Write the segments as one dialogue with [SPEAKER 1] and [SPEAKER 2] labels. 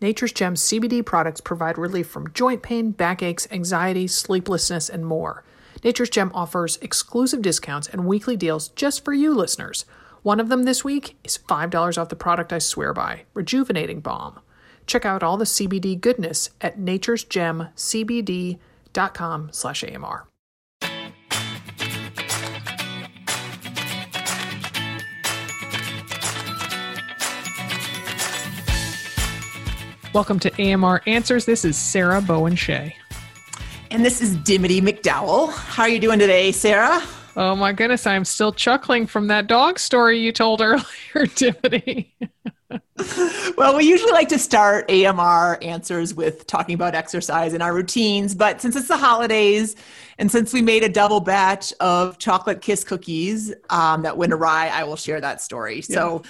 [SPEAKER 1] Nature's Gem CBD products provide relief from joint pain, backaches, anxiety, sleeplessness, and more. Nature's Gem offers exclusive discounts and weekly deals just for you listeners. One of them this week is $5 off the product I swear by, Rejuvenating Balm. Check out all the CBD goodness at nature'sgemcbd.com slash AMR. Welcome to AMR Answers. This is Sarah Bowen Shea.
[SPEAKER 2] And this is Dimity McDowell. How are you doing today, Sarah?
[SPEAKER 1] Oh my goodness, I'm still chuckling from that dog story you told earlier, Dimity.
[SPEAKER 2] well, we usually like to start AMR answers with talking about exercise and our routines, but since it's the holidays and since we made a double batch of chocolate kiss cookies um, that went awry, I will share that story. Yeah. So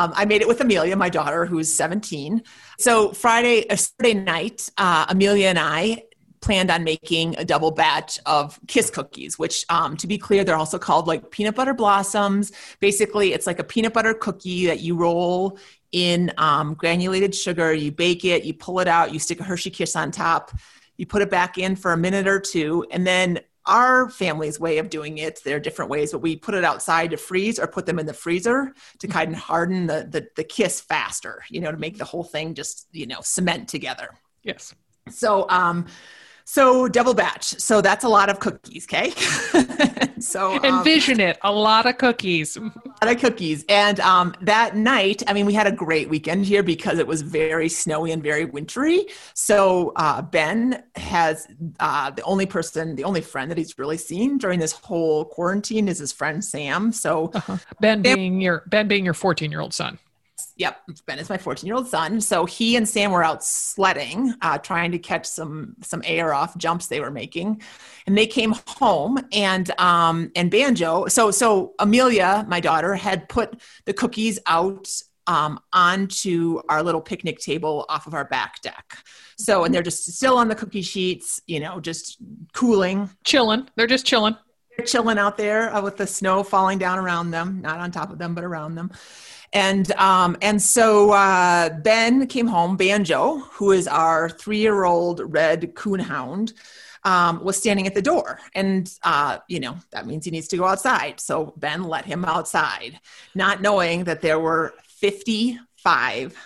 [SPEAKER 2] um, I made it with Amelia, my daughter, who's 17. So Friday, uh, Saturday night, uh, Amelia and I planned on making a double batch of kiss cookies which um, to be clear they're also called like peanut butter blossoms. Basically it's like a peanut butter cookie that you roll in um, granulated sugar. You bake it you pull it out you stick a hershey kiss on top. You put it back in for a minute or two and then our family's way of doing it there are different ways but we put it outside to freeze or put them in the freezer to mm-hmm. kind of harden the, the, the kiss faster you know to make the whole thing just you know cement together
[SPEAKER 1] yes
[SPEAKER 2] so um so double batch. So that's a lot of cookies, okay?
[SPEAKER 1] so um, envision it, a lot of cookies. A
[SPEAKER 2] lot of cookies. And um, that night, I mean, we had a great weekend here because it was very snowy and very wintry. So uh, Ben has uh, the only person, the only friend that he's really seen during this whole quarantine is his friend Sam. So uh-huh.
[SPEAKER 1] Ben being your Ben being your 14 year old son.
[SPEAKER 2] Yep, Ben is my 14 year old son. So he and Sam were out sledding, uh, trying to catch some some air off jumps they were making, and they came home and um, and Banjo. So so Amelia, my daughter, had put the cookies out um, onto our little picnic table off of our back deck. So and they're just still on the cookie sheets, you know, just cooling,
[SPEAKER 1] chilling. They're just chilling.
[SPEAKER 2] They're chilling out there uh, with the snow falling down around them, not on top of them, but around them. And um, and so uh, Ben came home. Banjo, who is our three-year-old red coonhound, um, was standing at the door, and uh, you know that means he needs to go outside. So Ben let him outside, not knowing that there were fifty-five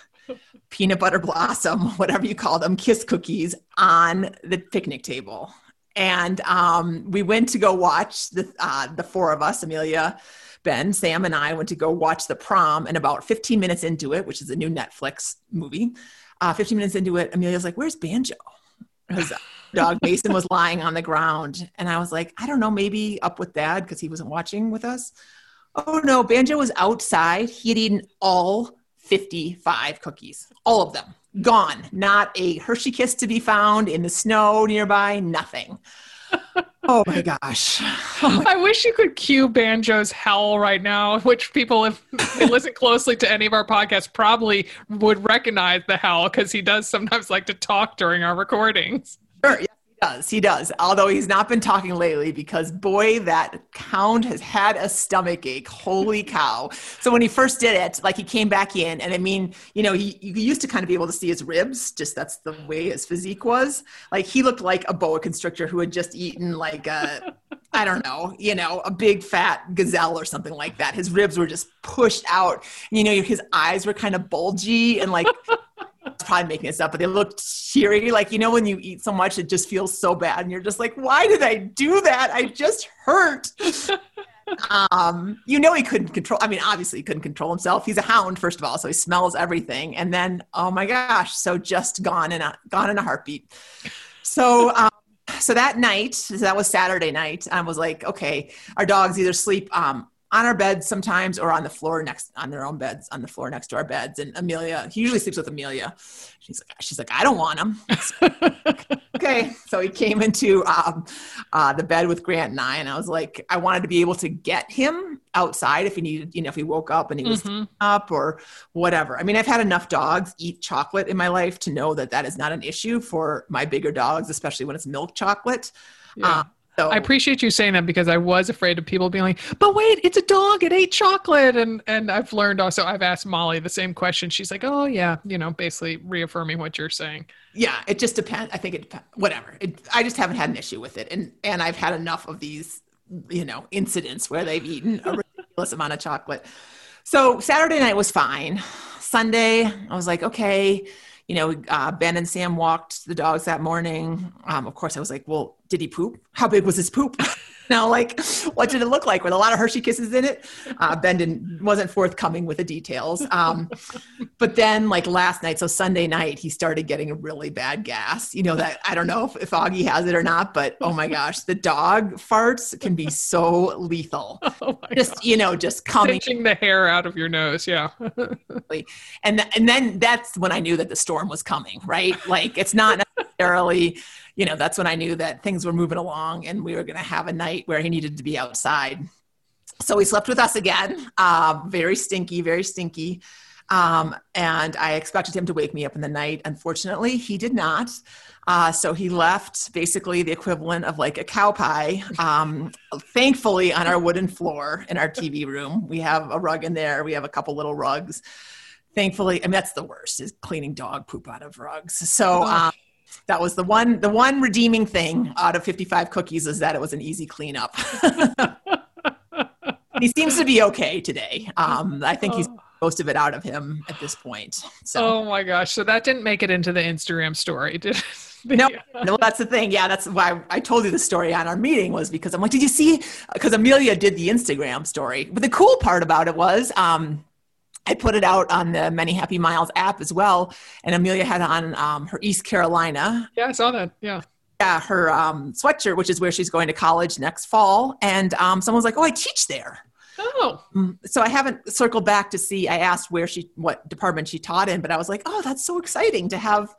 [SPEAKER 2] peanut butter blossom, whatever you call them, kiss cookies on the picnic table. And um, we went to go watch the uh, the four of us, Amelia, Ben, Sam, and I went to go watch The Prom, and about 15 minutes into it, which is a new Netflix movie, uh, 15 minutes into it, Amelia's like, Where's Banjo? His dog Mason was lying on the ground. And I was like, I don't know, maybe up with dad because he wasn't watching with us. Oh no, Banjo was outside. He had eaten all 55 cookies, all of them gone. Not a Hershey kiss to be found in the snow nearby, nothing oh my gosh.
[SPEAKER 1] Oh my I wish you could cue Banjo's howl right now, which people, if they listen closely to any of our podcasts, probably would recognize the howl because he does sometimes like to talk during our recordings.
[SPEAKER 2] Sure. Yeah does. He does. Although he's not been talking lately because boy, that hound has had a stomach ache. Holy cow. So when he first did it, like he came back in and I mean, you know, he you used to kind of be able to see his ribs, just that's the way his physique was. Like he looked like a boa constrictor who had just eaten like a I don't know, you know, a big fat gazelle or something like that. His ribs were just pushed out. You know, his eyes were kind of bulgy and like probably making this up, but they looked cheery. Like, you know, when you eat so much, it just feels so bad. And you're just like, why did I do that? I just hurt. um, you know, he couldn't control. I mean, obviously, he couldn't control himself. He's a hound, first of all, so he smells everything. And then, oh my gosh, so just gone in a gone in a heartbeat. So, um, so that night, so that was Saturday night. I was like, okay, our dogs either sleep um, on our beds sometimes or on the floor next on their own beds on the floor next to our beds. And amelia he usually sleeps with amelia. She's like she's like i don't want him. Okay. So he came into um, uh, the bed with grant and i and i was like i wanted to be able to get him outside if he needed you know if he woke up and he was mm-hmm. up or whatever. I mean i've had enough dogs eat chocolate in my life to know that that is not an issue for my bigger dogs especially when it's milk chocolate. Yeah. Uh, So
[SPEAKER 1] I appreciate you saying that because I was afraid of people being like, "But wait, it's a dog. It ate chocolate." And and I've learned also. I've asked Molly the same question. She's like, "Oh yeah, you know, basically reaffirming what you're saying."
[SPEAKER 2] yeah, it just depends. I think it depends. Whatever. It, I just haven't had an issue with it, and and I've had enough of these, you know, incidents where they've eaten a ridiculous amount of chocolate. So Saturday night was fine. Sunday, I was like, okay, you know, uh, Ben and Sam walked the dogs that morning. Um, of course, I was like, well, did he poop? How big was his poop? now, like, what did it look like? With a lot of Hershey kisses in it? Uh, ben didn't, wasn't forthcoming with the details. Um, but then, like last night, so Sunday night, he started getting a really bad gas. You know that I don't know if, if Augie has it or not, but oh my gosh, the dog farts can be so lethal.
[SPEAKER 1] Oh my
[SPEAKER 2] Just
[SPEAKER 1] God.
[SPEAKER 2] you know, just coming
[SPEAKER 1] Pinching the hair out of your nose. Yeah.
[SPEAKER 2] and th- and then that's when I knew that the storm was coming, right? Like it's not necessarily, you know, that's when I knew that things were moving along and we were going to have a night where he needed to be outside. So he slept with us again, uh, very stinky, very stinky. Um, and I expected him to wake me up in the night. Unfortunately, he did not. Uh, so he left basically the equivalent of like a cow pie. Um, thankfully, on our wooden floor in our TV room, we have a rug in there. We have a couple little rugs. Thankfully, and that's the worst is cleaning dog poop out of rugs. So um, that was the one the one redeeming thing out of 55 cookies is that it was an easy cleanup. he seems to be okay today. Um, I think he's most of it out of him at this point. So.
[SPEAKER 1] Oh my gosh. So that didn't make it into the Instagram story, did it?
[SPEAKER 2] No, no, that's the thing. Yeah, that's why I told you the story on our meeting was because I'm like, did you see? Because Amelia did the Instagram story. But the cool part about it was, um, I put it out on the Many Happy Miles app as well, and Amelia had on um, her East Carolina,
[SPEAKER 1] Yeah, I saw that. Yeah.
[SPEAKER 2] yeah, her um, sweatshirt, which is where she's going to college next fall. And um, someone was like, "Oh, I teach there."
[SPEAKER 1] Oh,
[SPEAKER 2] Mm, So I haven't circled back to see. I asked where she, what department she taught in, but I was like, "Oh, that's so exciting to have."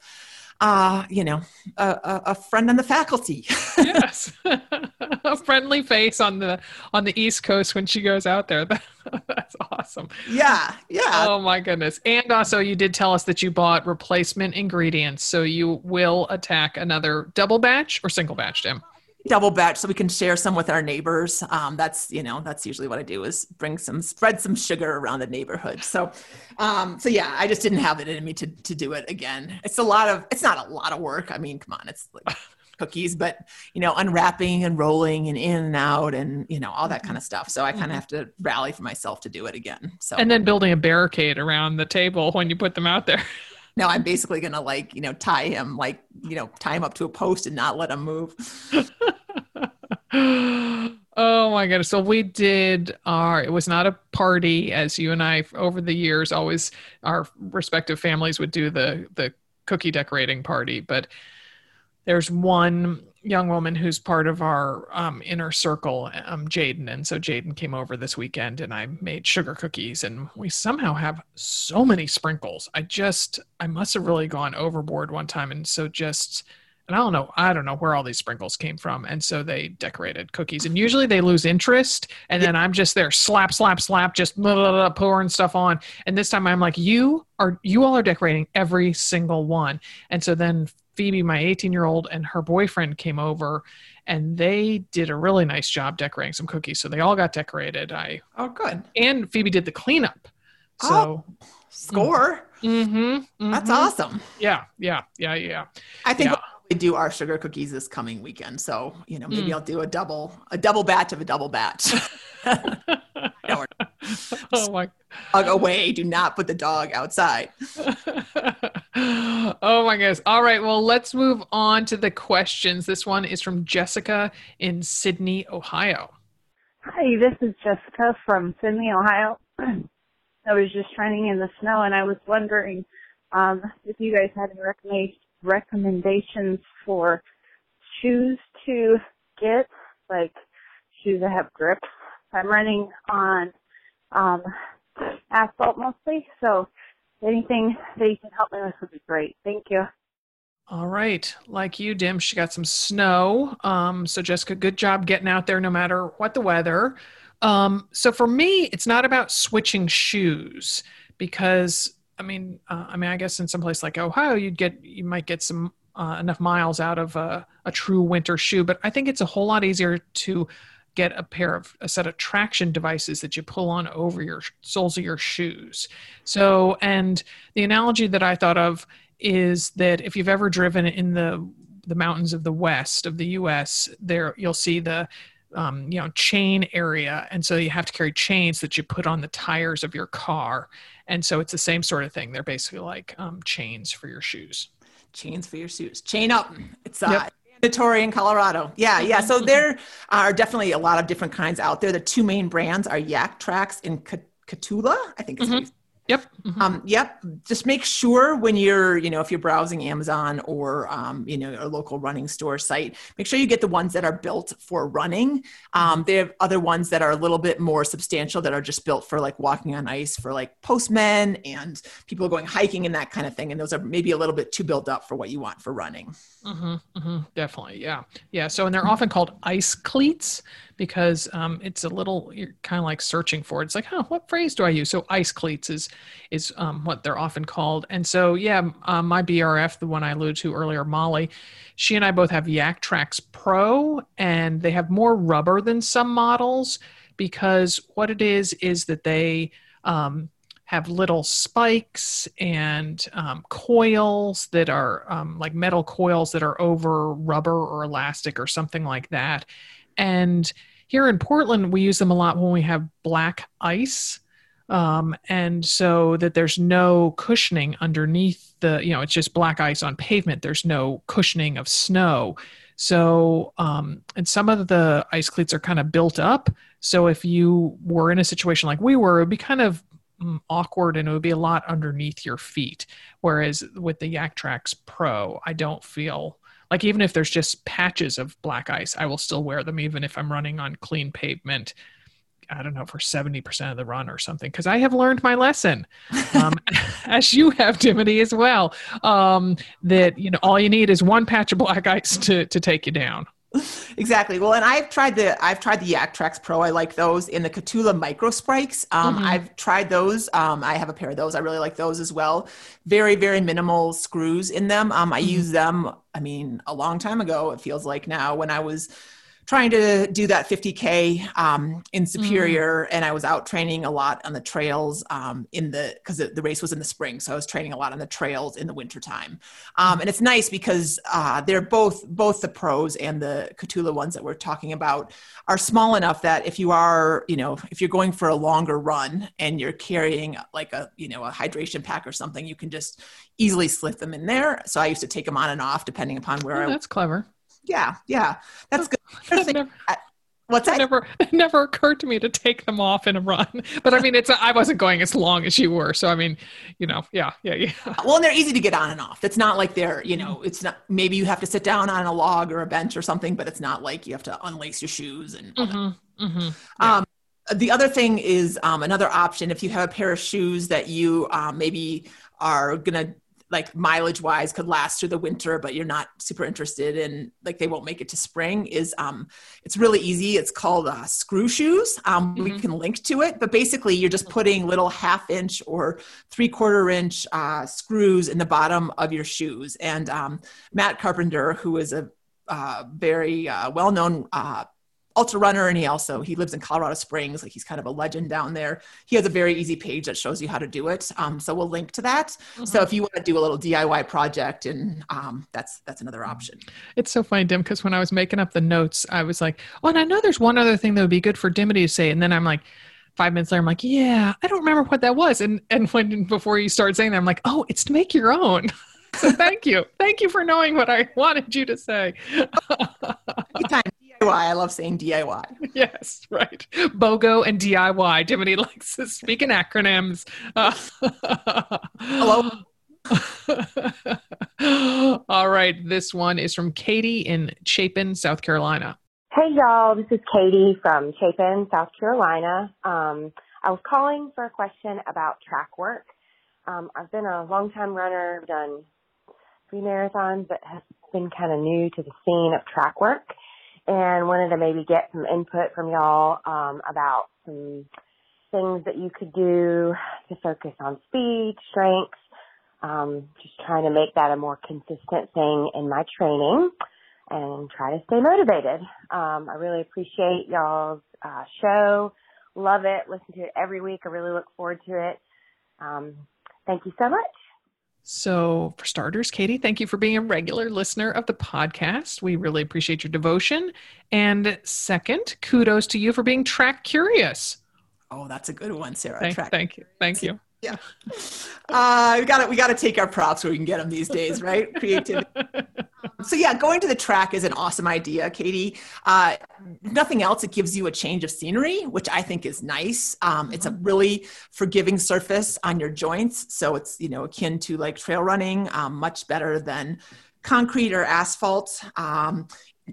[SPEAKER 2] uh, you know, a, a, a friend on the faculty.
[SPEAKER 1] yes. a friendly face on the on the East Coast when she goes out there. That's awesome.
[SPEAKER 2] yeah, yeah.
[SPEAKER 1] Oh my goodness. And also you did tell us that you bought replacement ingredients. So you will attack another double batch or single batch, Dim.
[SPEAKER 2] double batch so we can share some with our neighbors um, that's you know that's usually what i do is bring some spread some sugar around the neighborhood so um, so yeah i just didn't have it in me to, to do it again it's a lot of it's not a lot of work i mean come on it's like cookies but you know unwrapping and rolling and in and out and you know all that mm-hmm. kind of stuff. So i kind of mm-hmm. have to rally for myself to do it again so.
[SPEAKER 1] And then building a barricade around the table when you put them out there.
[SPEAKER 2] no, i'm basically gonna like you know tie him like you know tie him up to a post and not let him move.
[SPEAKER 1] Oh my goodness. So we did our it was not a party as you and I over the years always our respective families would do the the cookie decorating party, but there's one young woman who's part of our um, inner circle, um, Jaden. And so Jaden came over this weekend and I made sugar cookies and we somehow have so many sprinkles. I just, I must have really gone overboard one time. And so just, and I don't know, I don't know where all these sprinkles came from. And so they decorated cookies and usually they lose interest. And then I'm just there, slap, slap, slap, just blah, blah, blah, pouring stuff on. And this time I'm like, you are, you all are decorating every single one. And so then Phoebe, my 18 year old, and her boyfriend came over and they did a really nice job decorating some cookies. So they all got decorated. I,
[SPEAKER 2] oh good
[SPEAKER 1] and Phoebe did the cleanup. So,
[SPEAKER 2] score
[SPEAKER 1] mhm,
[SPEAKER 2] that's
[SPEAKER 1] mhm.
[SPEAKER 2] awesome
[SPEAKER 1] Yeah, yeah, yeah, yeah.
[SPEAKER 2] I think
[SPEAKER 1] Yeah.
[SPEAKER 2] We'll probably do our sugar cookies this coming weekend. So, you know, maybe
[SPEAKER 1] Mm.
[SPEAKER 2] I'll do a double, a double batch of a double batch. No,
[SPEAKER 1] oh my
[SPEAKER 2] dog away. Do not put the dog outside.
[SPEAKER 1] oh my goodness. All right. Well, let's move on to the questions. This one is from Jessica in Sidney, Ohio.
[SPEAKER 3] Hi, this is Jessica from Sidney, Ohio. I was just training in the snow and I was wondering um, if you guys had any recommend- recommendations for shoes to get, like shoes that have grips. I'm running on um, asphalt mostly, so anything that you can help me with would be great. Thank you.
[SPEAKER 1] All right. Like you, Dim, she got some snow. Um, so, Jessica, good job getting out there no matter what the weather. Um, so, for me, it's not about switching shoes because, I mean, uh, I mean, I guess in some place like Ohio, you'd get, you might get some uh, enough miles out of a, a true winter shoe. But I think it's a whole lot easier to get a pair of a set of traction devices that you pull on over your soles of your shoes. So, and the analogy that I thought of is that if you've ever driven in the the mountains of the west of the U.S., there you'll see the um, you know chain area, and so you have to carry chains that you put on the tires of your car, and so it's the same sort of thing. They're basically like um, chains for your shoes.
[SPEAKER 2] Chains for your shoes. Chain up. It's uh, yep mandatory in Colorado. Yeah, yeah. So there are definitely a lot of different kinds out there. The two main brands are Yaktrax and Kahtoola. I think it's mm-hmm.
[SPEAKER 1] Yep. Mm-hmm.
[SPEAKER 2] Um, yep. Just make sure when you're, you know, if you're browsing Amazon or, um, you know, a local running store site, make sure you get the ones that are built for running. Um, they have other ones that are a little bit more substantial that are just built for like walking on ice for like postmen and people going hiking and that kind of thing. And those are maybe a little bit too built up for what you want for running.
[SPEAKER 1] Mm-hmm, mm-hmm, definitely. Yeah. Yeah. So, and they're often called ice cleats because um, it's a little you're kind of like searching for it. It's like, huh, what phrase do I use? So ice cleats is is um, what they're often called. And so yeah, um, my BRF, the one I alluded to earlier, Molly, she and I both have Yak Yaktrax Pro, and they have more rubber than some models because what it is is that they um, have little spikes and um, coils that are um, like metal coils that are over rubber or elastic or something like that. And here in Portland, we use them a lot when we have black ice. Um, and so that there's no cushioning underneath the, you know, it's just black ice on pavement. There's no cushioning of snow. So, um, and some of the ice cleats are kind of built up. So if you were in a situation like we were, it would be kind of mm, awkward and it would be a lot underneath your feet. Whereas with the Yaktrax Pro, I don't feel like even if there's just patches of black ice, I will still wear them even if I'm running on clean pavement. I don't know for 70% of the run or something because I have learned my lesson um, as you have Dimity as well um, that you know all you need is one patch of black ice to to take you down
[SPEAKER 2] exactly. Well, and I've tried the I've tried the Yak Yaktrax Pro. I like those in the Kahtoola Micro Spikes. Um, mm-hmm. I've tried those. Um, I have a pair of those. I really like those as well. Very very minimal screws in them. Um, I mm-hmm. use them. I mean, a long time ago. It feels like now when I was trying to do that 50k um, in mm. superior mm. and i was out training a lot on the trails um, in the because the, race was in the spring so i was training a lot on the trails in the wintertime um, and it's nice because uh, they're both both the pros and the Kahtoola ones that we're talking about are small enough that if you are you know if you're going for a longer run and you're carrying like a you know a hydration pack or something you can just easily slip them in there so i used to take them on and off depending upon where
[SPEAKER 1] oh,
[SPEAKER 2] i
[SPEAKER 1] that's clever
[SPEAKER 2] yeah yeah that's good never,
[SPEAKER 1] What's that? Never, it never occurred to me to take them off in a run. But I mean, it's I wasn't going as long as you were, so I mean, you know, yeah, yeah, yeah.
[SPEAKER 2] Well, and they're easy to get on and off. It's not like they're, you know, it's not. Maybe you have to sit down on a log or a bench or something, but it's not like you have to unlace your shoes and. Mm-hmm, mm-hmm, yeah. Um, the other thing is um, another option if you have a pair of shoes that you um, maybe are gonna like mileage wise could last through the winter but you're not super interested in like they won't make it to spring is um it's really easy. It's called uh, screw shoes. Um mm-hmm. we can link to it but basically you're just putting little half inch or three quarter inch uh, screws in the bottom of your shoes. And um, matt carpenter who is a uh, very uh, well-known uh, ultra runner and he also he lives in colorado springs like he's kind of a legend down there. He has a very easy page that shows you how to do it um, so we'll link to that. Mm-hmm. so if you want to do a little diy project and um, that's that's another option.
[SPEAKER 1] It's so funny dim because when i was making up the notes i was like oh and i know there's one other thing that would be good for dimity to say and then i'm like five minutes later i'm like yeah i don't remember what that was and and when before you start saying that i'm like oh it's to make your own. So thank you. Thank you for knowing what i wanted you to say.
[SPEAKER 2] Anytime. DIY. I love saying DIY.
[SPEAKER 1] Yes, right. BOGO and DIY. Dimity likes to speak in acronyms. Uh,
[SPEAKER 2] Hello.
[SPEAKER 1] All right. This one is from Katie in Chapin, South Carolina.
[SPEAKER 4] Hey, y'all. This is Katie from Chapin, South Carolina. Um, I was calling for a question about track work. Um, I've been a long time runner, done three marathons, but have been kind of new to the scene of track work and wanted to maybe get some input from y'all um, about some things that you could do to focus on speed, strength, um, just trying to make that a more consistent thing in my training and try to stay motivated. Um, I really appreciate y'all's uh, show. Love it. Listen to it every week. I really look forward to it. Um, thank you so much.
[SPEAKER 1] So, for starters, Katie, thank you for being a regular listener of the podcast. We really appreciate your devotion. And second, kudos to you for being track curious.
[SPEAKER 2] Oh, that's a good one, Sarah.
[SPEAKER 1] Thank,
[SPEAKER 2] track.
[SPEAKER 1] thank you. Thank you.
[SPEAKER 2] Yeah. Uh, we got to we got to take our props where we can get them these days, right? Creativity. so yeah, going to the track is an awesome idea, Katie. Uh, nothing else, it gives you a change of scenery, which I think is nice. Um, it's a mm-hmm. really forgiving surface on your joints, so it's you know akin to like trail running, um, much better than concrete or asphalt. Um,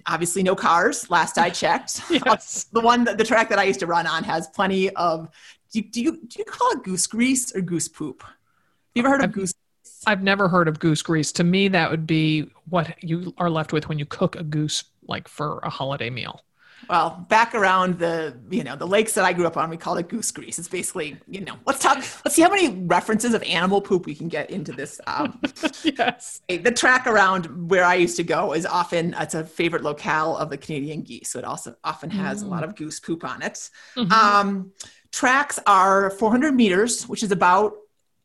[SPEAKER 2] obviously no cars last i checked
[SPEAKER 1] yes.
[SPEAKER 2] the one that the track that i used to run on has plenty of do you, do you, do you call it goose grease or goose poop you ever heard of
[SPEAKER 1] I've,
[SPEAKER 2] goose
[SPEAKER 1] i've never heard of goose grease to me that would be what you are left with when you cook a goose like for a holiday meal
[SPEAKER 2] well, back around the you know the lakes that I grew up on, we called it goose grease. It's basically you know let's talk. Let's see how many references of animal poop we can get into this. Um,
[SPEAKER 1] yes,
[SPEAKER 2] the track around where I used to go is often it's a favorite locale of the Canadian geese, so it also often has mm. a lot of goose poop on it. Mm-hmm. Um, tracks are 400 meters, which is about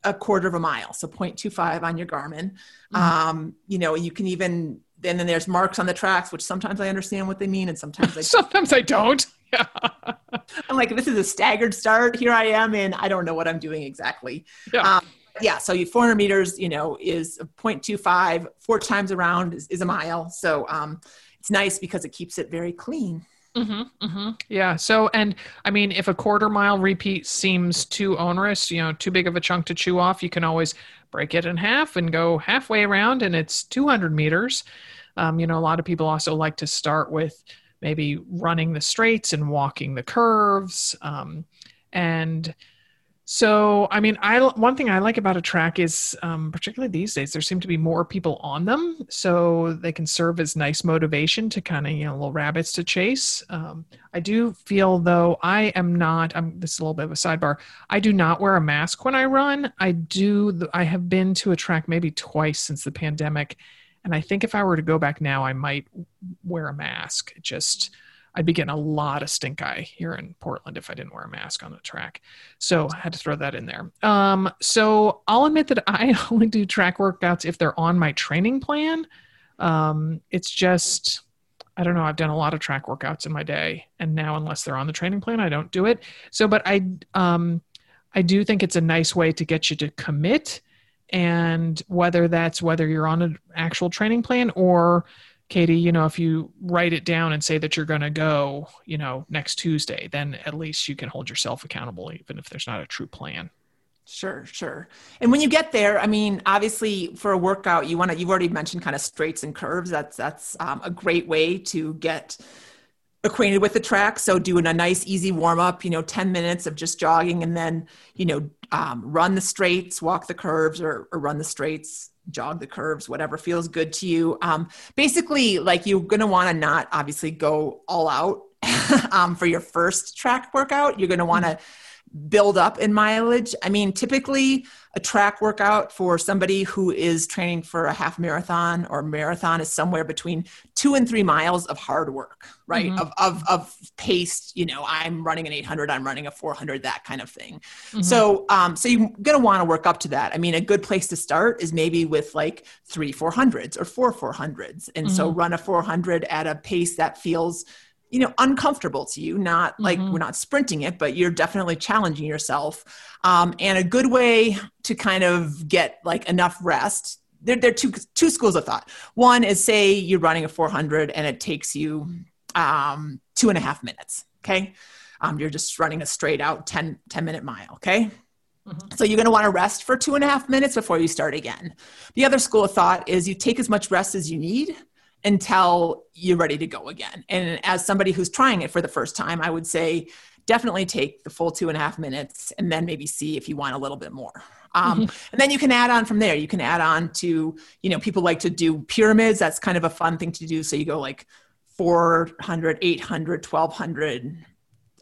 [SPEAKER 2] a quarter of a mile, so 0.25 on your Garmin. Mm-hmm. Um, you know, you can even and then there's marks on the tracks, which sometimes I understand what they mean, and sometimes I
[SPEAKER 1] sometimes I don't. Yeah.
[SPEAKER 2] I'm like, this is a staggered start. Here I am, and I don't know what I'm doing exactly.
[SPEAKER 1] Yeah. Um,
[SPEAKER 2] yeah. So you 400 meters, you know, is 0.25. Four times around is, is a mile. So um, it's nice because it keeps it very clean.
[SPEAKER 1] Mm-hmm, mm-hmm. Yeah. So, and I mean, if a quarter mile repeat seems too onerous, you know, too big of a chunk to chew off, you can always break it in half and go halfway around, and it's 200 meters. Um, you know, a lot of people also like to start with maybe running the straights and walking the curves. Um, and so, I mean, I one thing I like about a track is, um, particularly these days, there seem to be more people on them, so they can serve as nice motivation to kind of you know little rabbits to chase. Um, I do feel though I am not. I'm this is a little bit of a sidebar. I do not wear a mask when I run. I do. I have been to a track maybe twice since the pandemic, and I think if I were to go back now, I might wear a mask. Just I'd be getting a lot of stink eye here in Portland if I didn't wear a mask on the track. So I had to throw that in there. Um, so I'll admit that I only do track workouts if they're on my training plan. Um, it's just, I don't know. I've done a lot of track workouts in my day, and now unless they're on the training plan, I don't do it. So, but I, um, I do think it's a nice way to get you to commit, and whether that's whether you're on an actual training plan or Katie, you know, if you write it down and say that you're going to go, you know, next Tuesday, then at least you can hold yourself accountable, even if there's not a true plan.
[SPEAKER 2] Sure, sure. And when you get there, I mean, obviously for a workout, you want to, you've already mentioned kind of straights and curves. That's, that's um, a great way to get acquainted with the track. So doing a nice, easy warm up, you know, 10 minutes of just jogging and then, you know, um, run the straights, walk the curves or, or run the straights, jog the curves, whatever feels good to you. Um, basically, like you're going to want to not obviously go all out um, for your first track workout. You're going to want to build up in mileage. I mean, typically a track workout for somebody who is training for a half marathon or marathon is somewhere between two and three miles of hard work, right? Mm-hmm. Of, of, of paced, you know, I'm running an 800, I'm running a 400, that kind of thing. Mm-hmm. So, um, so you're going to want to work up to that. I mean, a good place to start is maybe with like three 400s or four 400s. And mm-hmm. so run a 400 at a pace that feels you know uncomfortable to you not like mm-hmm. we're not sprinting it but you're definitely challenging yourself um, and a good way to kind of get like enough rest there, there are two, two schools of thought one is say you're running a 400 and it takes you um, two and a half minutes okay um, you're just running a straight out 10, 10 minute mile okay mm-hmm. So you're going to want to rest for two and a half minutes before you start again. The other school of thought is you take as much rest as you need until you're ready to go again. And as somebody who's trying it for the first time, I would say definitely take the full two and a half minutes and then maybe see if you want a little bit more. Um, mm-hmm. And then you can add on from there. You can add on to, you know, people like to do pyramids. That's kind of a fun thing to do. So you go like 400, 800, 1200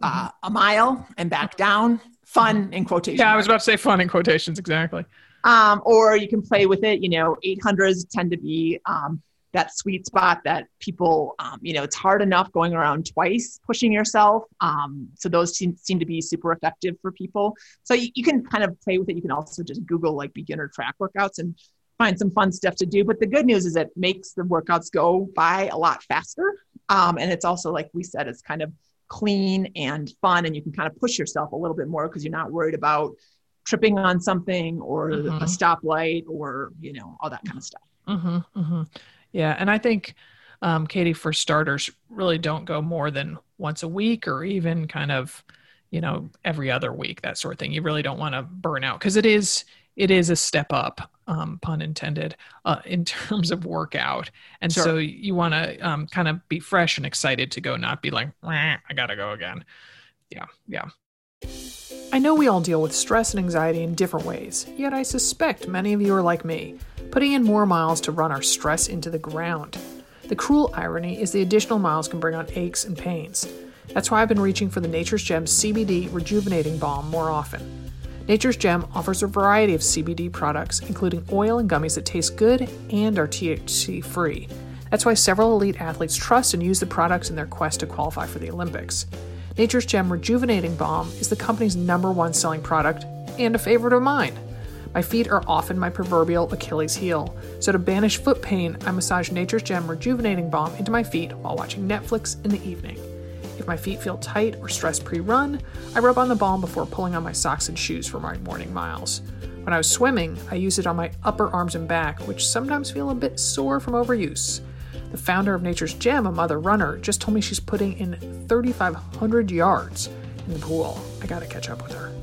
[SPEAKER 2] uh, mm-hmm. a mile and back down. Fun in quotations.
[SPEAKER 1] Yeah, I was about to say fun in quotations, exactly.
[SPEAKER 2] Um, or you can play with it. You know, 800s tend to be um, that sweet spot that people, um, you know, it's hard enough going around twice pushing yourself. Um, so those seem, seem to be super effective for people. So you, you can kind of play with it. You can also just Google like beginner track workouts and find some fun stuff to do. But the good news is it makes the workouts go by a lot faster. Um, and it's also, like we said, it's kind of clean and fun, and you can kind of push yourself a little bit more because you're not worried about tripping on something or mm-hmm. a stoplight or you know all that kind of stuff.
[SPEAKER 1] Mm-hmm, mm-hmm. Yeah, and I think um, Katie, for starters, really don't go more than once a week or even kind of you know every other week that sort of thing. You really don't want to burn out because it is it is a step up, um, pun intended, uh, in terms of workout. And sure. so you want to um, kind of be fresh and excited to go, not be like, I gotta go again. Yeah, yeah. I know we all deal with stress and anxiety in different ways, yet I suspect many of you are like me, putting in more miles to run our stress into the ground. The cruel irony is the additional miles can bring on aches and pains. That's why I've been reaching for the Nature's Gem CBD Rejuvenating Balm more often. Nature's Gem offers a variety of CBD products, including oil and gummies that taste good and are THC free. That's why several elite athletes trust and use the products in their quest to qualify for the Olympics. Nature's Gem Rejuvenating Balm is the company's number one selling product and a favorite of mine. My feet are often my proverbial Achilles heel, so to banish foot pain, I massage Nature's Gem Rejuvenating Balm into my feet while watching Netflix in the evening. If my feet feel tight or stressed pre run, I rub on the balm before pulling on my socks and shoes for my morning miles. When I was swimming, I use it on my upper arms and back, which sometimes feel a bit sore from overuse. The founder of Nature's Gem, a mother runner, just told me she's putting in 3,500 yards in the pool. I gotta catch up with her.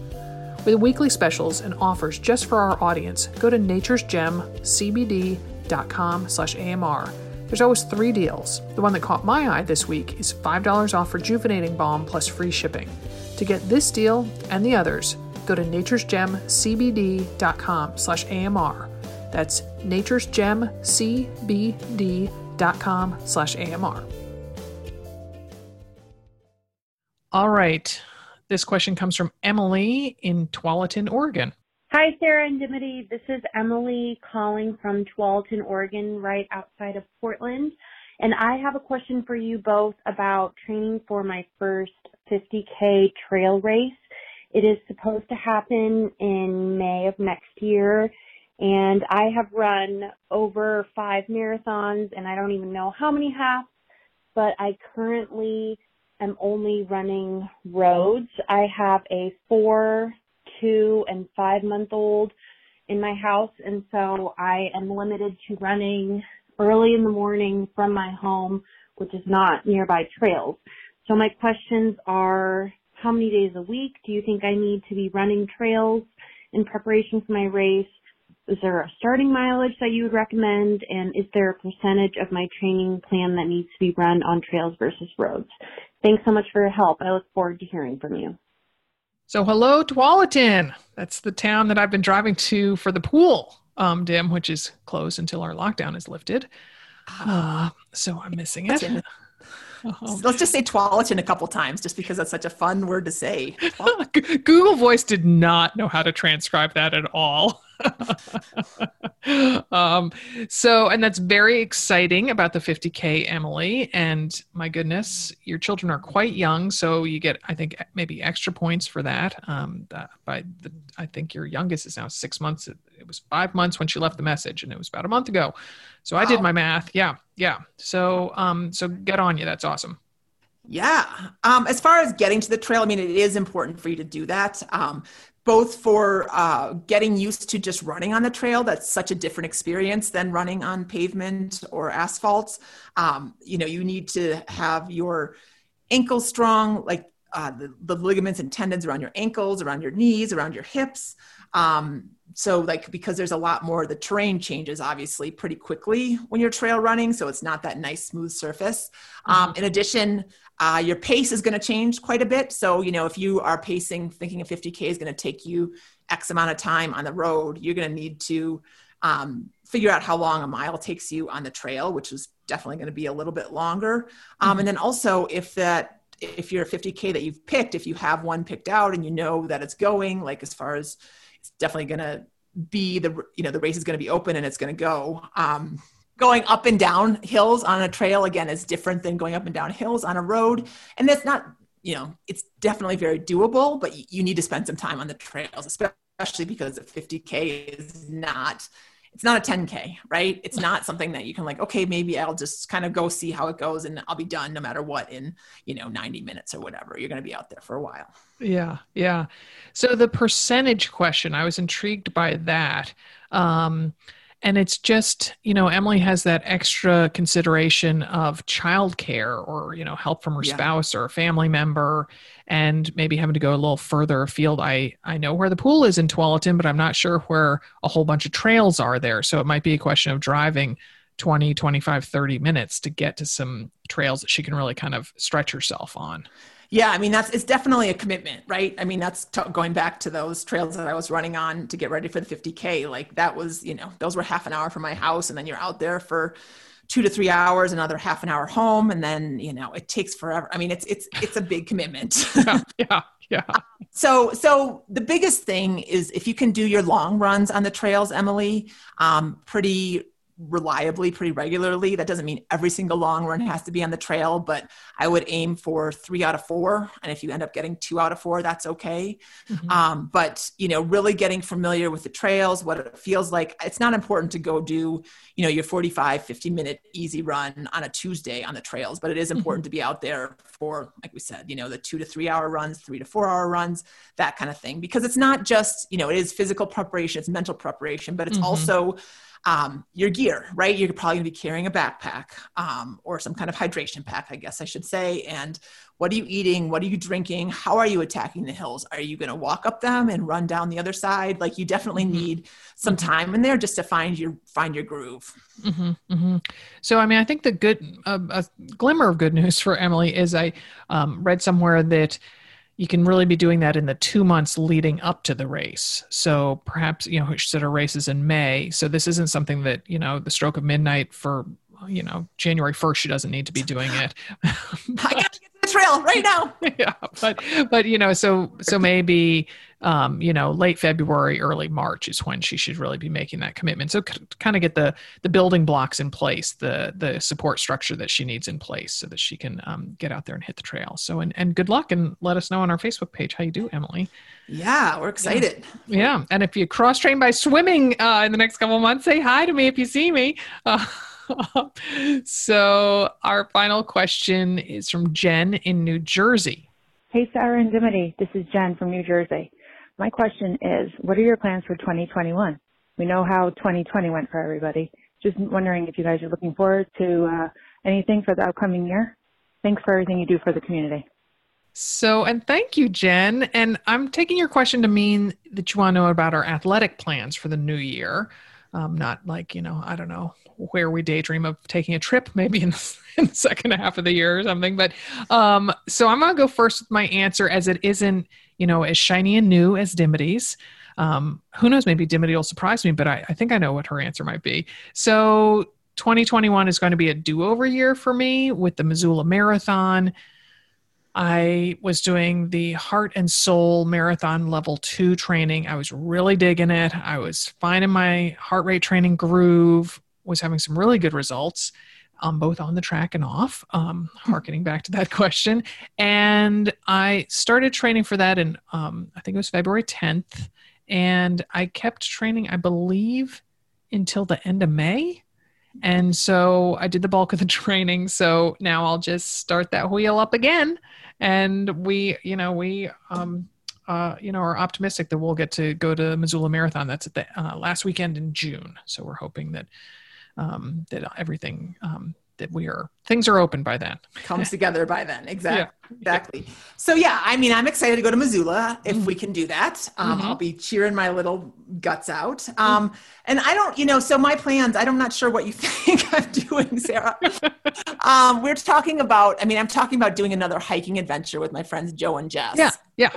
[SPEAKER 1] With weekly specials and offers just for our audience, go to nature'sgemcbd.com slash AMR there's always three deals. The one that caught my eye this week is $5 off rejuvenating balm plus free shipping. To get this deal and the others, go to nature'sgemcbd.com slash AMR. That's nature'sgemcbd.com slash AMR. All right. This question comes from Emily in Tualatin, Oregon.
[SPEAKER 5] Hi, Sarah and Dimity. This is Emily calling from Tualatin, Oregon, right outside of Portland. And I have a question for you both about training for my first 50K trail race. It is supposed to happen in May of next year. And I have run over five marathons and I don't even know how many halves, but I currently am only running roads. I have a four two and five month old in my house and so I am limited to running early in the morning from my home, which is not nearby trails. So my questions are how many days a week do you think I need to be running trails in preparation for my race? Is there a starting mileage that you would recommend? And is there a percentage of my training plan that needs to be run on trails versus roads? Thanks so much for your help. I look forward to hearing from you.
[SPEAKER 1] So, hello, Tualatin. That's the town that I've been driving to for the pool, um, Dim, which is closed until our lockdown is lifted. Uh, so I'm missing it.
[SPEAKER 2] Um, Let's just say Tualatin a couple times, just because that's such a fun word to say.
[SPEAKER 1] Google Voice did not know how to transcribe that at all. um, so, and that's very exciting about the 50K, Emily. And my goodness, your children are quite young. So you get, I think, maybe extra points for that. Um, by the, I think your youngest is now six months. It, it, was five months when she left the message, and it was about a month ago. So wow. I did my math. Yeah. Yeah. So, um, so get on you. That's awesome.
[SPEAKER 2] Yeah. Um, as far as getting to the trail, I mean, it is important for you to do that. Um, both for uh, getting used to just running on the trail that's such a different experience than running on pavement or asphalt. Um, you know you need to have your ankles strong like uh, the, the, ligaments and tendons around your ankles around your knees around your hips. Um, so like because there's a lot more the terrain changes obviously pretty quickly when you're trail running so it's not that nice smooth surface. Um, mm-hmm. in addition uh, your pace is going to change quite a bit. So, you know, if you are pacing, thinking a 50K is going to take you X amount of time on the road, you're going to need to um, figure out how long a mile takes you on the trail, which is definitely going to be a little bit longer. Um, mm-hmm. And then also, if that if you're a 50k that you've picked, if you have one picked out and you know that it's going, like as far as it's definitely going to be the you know the race is going to be open and it's going to go um, going up and down hills on a trail again is different than going up and down hills on a road. And that's not you know it's definitely very doable but you need to spend some time on the trails especially because a 50k is not it's not a 10k right? It's not something that you can like okay maybe i'll just kind of go see how it goes and i'll be done no matter what in you know 90 minutes or whatever. You're going to be out there for a while.
[SPEAKER 1] Yeah yeah. So the percentage question i was intrigued by that. Um and it's just you know emily has that extra consideration of childcare or you know help from her yeah. spouse or a family member and maybe having to go a little further afield. I i know where the pool is in tualatin but i'm not sure where a whole bunch of trails are there. So it might be a question of driving 20 25 30 minutes to get to some trails that she can really kind of stretch herself on
[SPEAKER 2] yeah, I mean that's it's definitely a commitment, right? I mean that's t- going back to those trails that I was running on to get ready for the 50k. Like that was, you know, those were half an hour from my house, and then you're out there for two to three hours, another half an hour home, and then you know it takes forever. I mean it's it's it's a big commitment.
[SPEAKER 1] yeah, yeah, yeah.
[SPEAKER 2] So so the biggest thing is if you can do your long runs on the trails, Emily, um, pretty reliably pretty regularly. That doesn't mean every single long run has to be on the trail, but I would aim for three out of four. And if you end up getting two out of four, that's okay. Mm-hmm. Um, but, you know, really getting familiar with the trails, what it feels like. It's not important to go do, you know, your 45, 50 minute easy run on a Tuesday on the trails, but it is mm-hmm. important mm-hmm. to be out there for, like we said, you know, the two to three hour runs, three to four hour runs, that kind of thing. Because it's not just, you know, it is physical preparation, it's mental preparation, but it's mm-hmm. also, um, your gear, right? You're probably going to be carrying a backpack um, or some kind of hydration pack, I guess I should say. And what are you eating? What are you drinking? How are you attacking the hills? Are you going to walk up them and run down the other side? Like you definitely mm-hmm. need some mm-hmm. time in there just to find your find your groove.
[SPEAKER 1] Mm-hmm, mm-hmm. So, I mean, I think the good uh, a glimmer of good news for Emily is I um, read somewhere that you can really be doing that in the two months leading up to the race. So perhaps, you know, she said her race is in May. So this isn't something that, you know, the stroke of midnight for, you know, January 1st, she doesn't need to be doing it.
[SPEAKER 2] but, I gotta get to the trail right now.
[SPEAKER 1] yeah. But, but, you know, so, so maybe, um, you know, late February, early March is when she should really be making that commitment. So c- kind of get the the building blocks in place, the the support structure that she needs in place, so that she can um, get out there and hit the trail. So and and good luck, and let us know on our Facebook page how you do, Emily.
[SPEAKER 2] Yeah, we're excited.
[SPEAKER 1] Yeah, yeah. and if you cross train by swimming uh, in the next couple months, say hi to me if you see me. Uh, so our final question is from Jen in New Jersey.
[SPEAKER 6] Hey, Sarah and Dimity. This is Jen from New Jersey. My question is, what are your plans for 2021? We know how 2020 went for everybody. Just wondering if you guys are looking forward to uh, anything for the upcoming year. Thanks for everything you do for the community.
[SPEAKER 1] So, and thank you, Jen. And I'm taking your question to mean that you want to know about our athletic plans for the new year. Um, not like, you know, I don't know, where we daydream of taking a trip maybe in the, in the second half of the year or something. But um, so I'm going to go first with my answer as it isn't you know, as shiny and new as Dimity's. Um, who knows? Maybe Dimity will surprise me, but I, I think I know what her answer might be. So 2021 is going to be a do-over year for me with the Missoula Marathon. I was doing the heart and sole marathon level two training. I was really digging it. I was finding my heart rate training groove, was having some really good results um, both on the track and off, um, harkening back to that question. And I started training for that in, um, I think it was February 10th. And I kept training, I believe, until the end of May. And so I did the bulk of the training. So now I'll just start that wheel up again. And we, you know, we, um, uh, you know, are optimistic that we'll get to go to Missoula Marathon. That's at the uh, last weekend in June. So we're hoping that um, that everything um, that we are things are open by then
[SPEAKER 2] comes together by then exactly yeah. exactly so yeah i mean i'm excited to go to missoula if mm-hmm. we can do that um, mm-hmm. i'll be cheering my little guts out um, mm-hmm. and i don't you know so my plans i'm not sure what you think i'm doing sarah um, we're talking about i mean i'm talking about doing another hiking adventure with my friends joe and jess
[SPEAKER 1] yeah yeah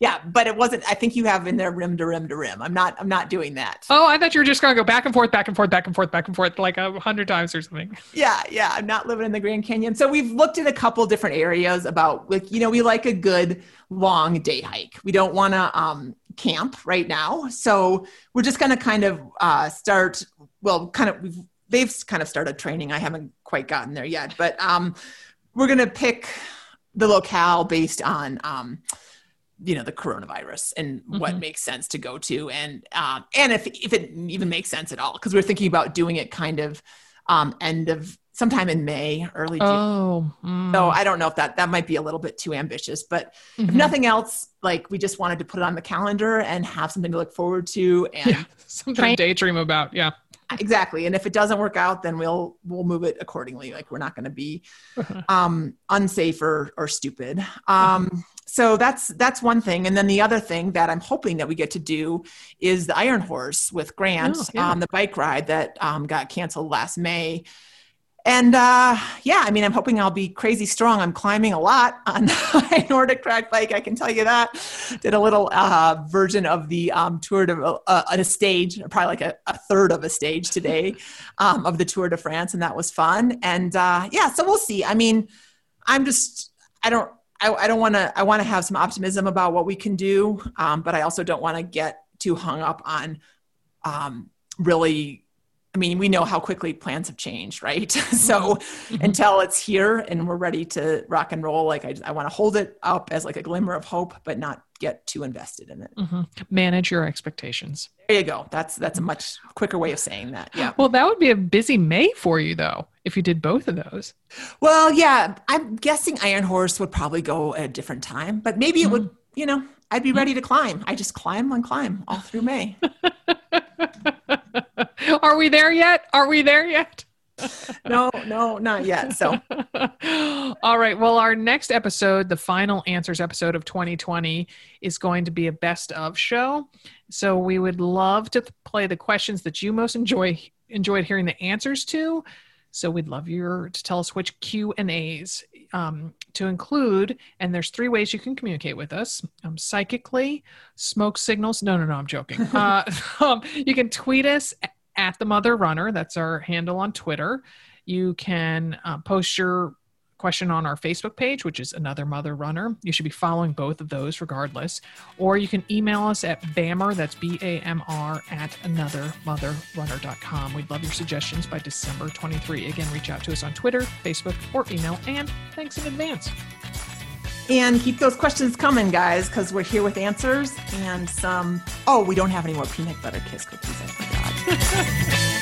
[SPEAKER 2] yeah, but it wasn't. I think you have in there rim to rim to rim. I'm not. I'm not doing that.
[SPEAKER 1] Oh, I thought you were just going to go back and forth, back and forth, back and forth, back and forth, like a hundred times or something.
[SPEAKER 2] Yeah, yeah. I'm not living in the Grand Canyon. So we've looked at a couple different areas about like you know we like a good long day hike. We don't want to um, camp right now. So we're just going to kind of uh, start, well, kind of, we've, they've kind of started training. I haven't quite gotten there yet, but um, we're going to pick the locale based on, um, you know, the coronavirus and mm-hmm. what makes sense to go to. And, um, and if, if it even makes sense at all, because we're thinking about doing it kind of um, end of sometime in May, early June. Oh, mm. so I don't know if that that might be a little bit too ambitious, but mm-hmm. if nothing else, like we just wanted to put it on the calendar and have something to look forward to and yeah,
[SPEAKER 1] something to daydream about. Yeah,
[SPEAKER 2] exactly. And if it doesn't work out, then we'll we'll move it accordingly. Like we're not going to be um, unsafe or or stupid. Um, so that's that's one thing and then the other thing that i'm hoping that we get to do is the iron horse with grant oh, yeah. um, the bike ride that um, got canceled last may and uh, yeah, I mean, I'm hoping I'll be crazy strong. I'm climbing a lot on my NordicTrack bike. I can tell you that. Did a little uh, version of the um, Tour de uh, a stage, probably like a, a, third of a stage today um, of the Tour de France, and that was fun. And uh, yeah, so we'll see. I mean, I'm just, I don't, I, I don't want to. I want to have some optimism about what we can do, um, but I also don't want to get too hung up on um, really I mean, we know how quickly plans have changed, right? so mm-hmm. until it's here and we're ready to rock and roll, like I, I want to hold it up as like a glimmer of hope, but not get too invested in it.
[SPEAKER 1] Mm-hmm. Manage your expectations.
[SPEAKER 2] There you go. That's that's a much quicker way of saying that. Yeah.
[SPEAKER 1] Well, that would be a busy May for you though, if you did both of those.
[SPEAKER 2] Well, yeah, I'm guessing Iron Horse would probably go at a different time, but maybe it mm-hmm. would. You know, I'd be ready to climb. I just climb and climb all through May.
[SPEAKER 1] Are we there yet? Are we there yet?
[SPEAKER 2] no, no, not yet. So,
[SPEAKER 1] all right. Well, our next episode, the final answers episode of 2020, is going to be a best of show. So, we would love to play the questions that you most enjoy enjoyed hearing the answers to. So, we'd love your to tell us which Q and A's um, to include. And there's three ways you can communicate with us: um, psychically, smoke signals. No, no, no, I'm joking. uh, um, you can tweet us at the Mother Runner. That's our handle on Twitter. You can uh, post your question on our Facebook page, which is Another Mother Runner. You should be following both of those regardless. Or you can email us at BAMR, that's B A M R, at anothermotherrunner.com. We'd love your suggestions by December 23. Again, reach out to us on Twitter, Facebook, or email. And thanks in advance.
[SPEAKER 2] And keep those questions coming, guys, because we're here with answers and some. Oh, we don't have any more peanut butter kiss cookies. I forgot.